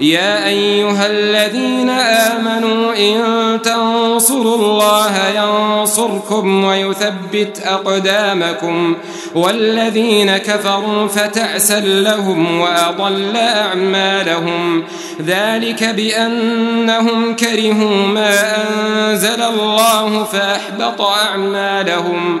يا أيها الذين آمنوا إن تنصروا الله ينصركم ويثبت أقدامكم والذين كفروا فتعسا لهم وأضل أعمالهم ذلك بأنهم كرهوا ما أنزل الله فأحبط أعمالهم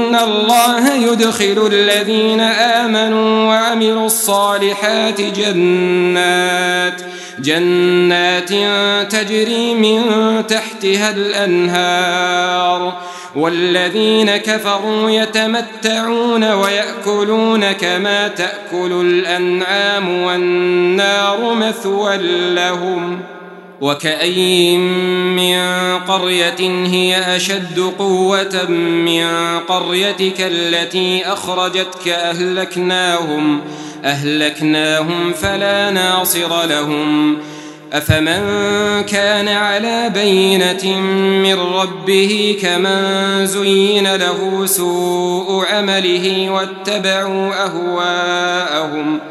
الله يدخل الذين آمنوا وعملوا الصالحات جنات جنات تجري من تحتها الأنهار. والذين كفروا يتمتعون ويأكلون كما تأكل الأنعام والنار مثوى لهم وكأي من قرية هي أشد قوة من قريتك التي أخرجتك أهلكناهم أهلكناهم فلا ناصر لهم. أفمن كان على بينة من ربه كمن زين له سوء عمله واتبعوا أهواءهم ۖ.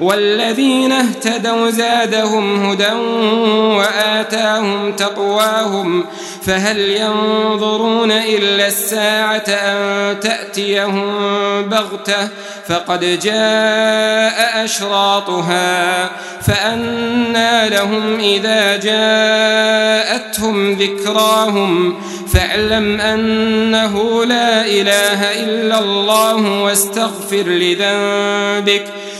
والذين اهتدوا زادهم هدى وآتاهم تقواهم فهل ينظرون إلا الساعة أن تأتيهم بغتة فقد جاء أشراطها فأنى لهم إذا جاءتهم ذكراهم فاعلم أنه لا إله إلا الله واستغفر لذنبك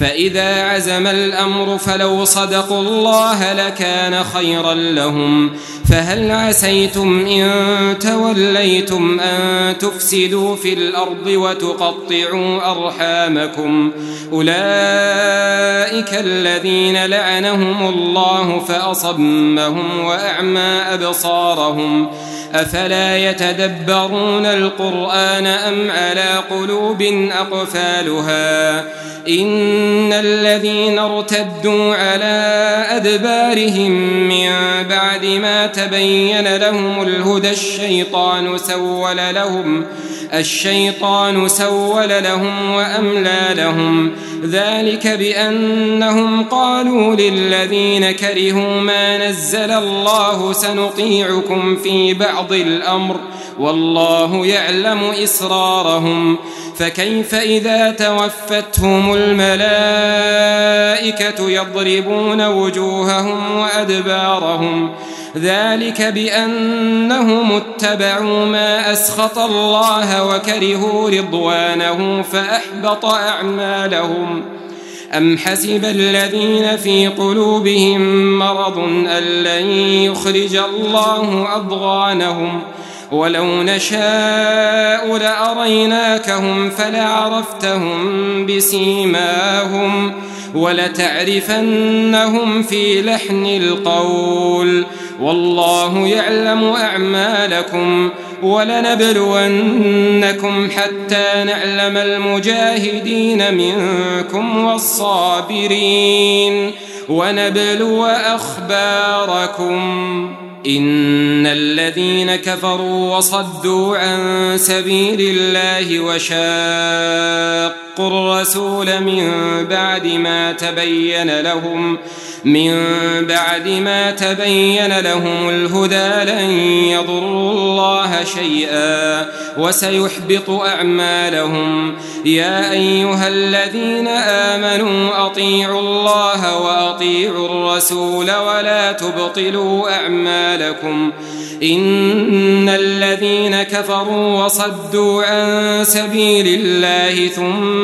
فإذا عزم الأمر فلو صدقوا الله لكان خيرا لهم. فهل عسيتم إن توليتم أن تفسدوا في الأرض وتقطعوا أرحامكم؟ أولئك الذين لعنهم الله فأصمهم وأعمى أبصارهم. أفلا يتدبرون القرآن أم على قلوب أقفالها؟ إن الذين ارتدوا على أدبارهم من بعد ما تبين لهم الهدى الشيطان سول لهم الشيطان سول لهم وأملى لهم. ذلك بأنهم قالوا للذين كرهوا ما نزل الله سنطيعكم في بعض الأمر والله يعلم إسرارهم. فكيف إذا توفتهم الملائكة يضربون وجوههم وأدبارهم؟ ذلك بأنهم اتبعوا ما أسخط الله وكرهوا رضوانه فأحبط أعمالهم. أم حسب الذين في قلوبهم مرض أن لن يخرج الله أضغانهم؟ ولو نشاء لأريناكهم فلعرفتهم بسيماهم ولتعرفنهم في لحن القول. والله يعلم أعمالكم ولنبلونكم حتى نعلم المجاهدين منكم والصابرين ونبلو أخباركم إن الذين كفروا وصدوا عن سبيل الله وشاقوا الرسول من بعد ما تبين لهم من بعد ما تبين لهم الهدى لن يضروا الله شيئا وسيحبط أعمالهم. يا أيها الذين آمنوا أطيعوا الله وأطيعوا الرسول ولا تبطلوا أعمالكم. إن الذين كفروا وصدوا عن سبيل الله ثم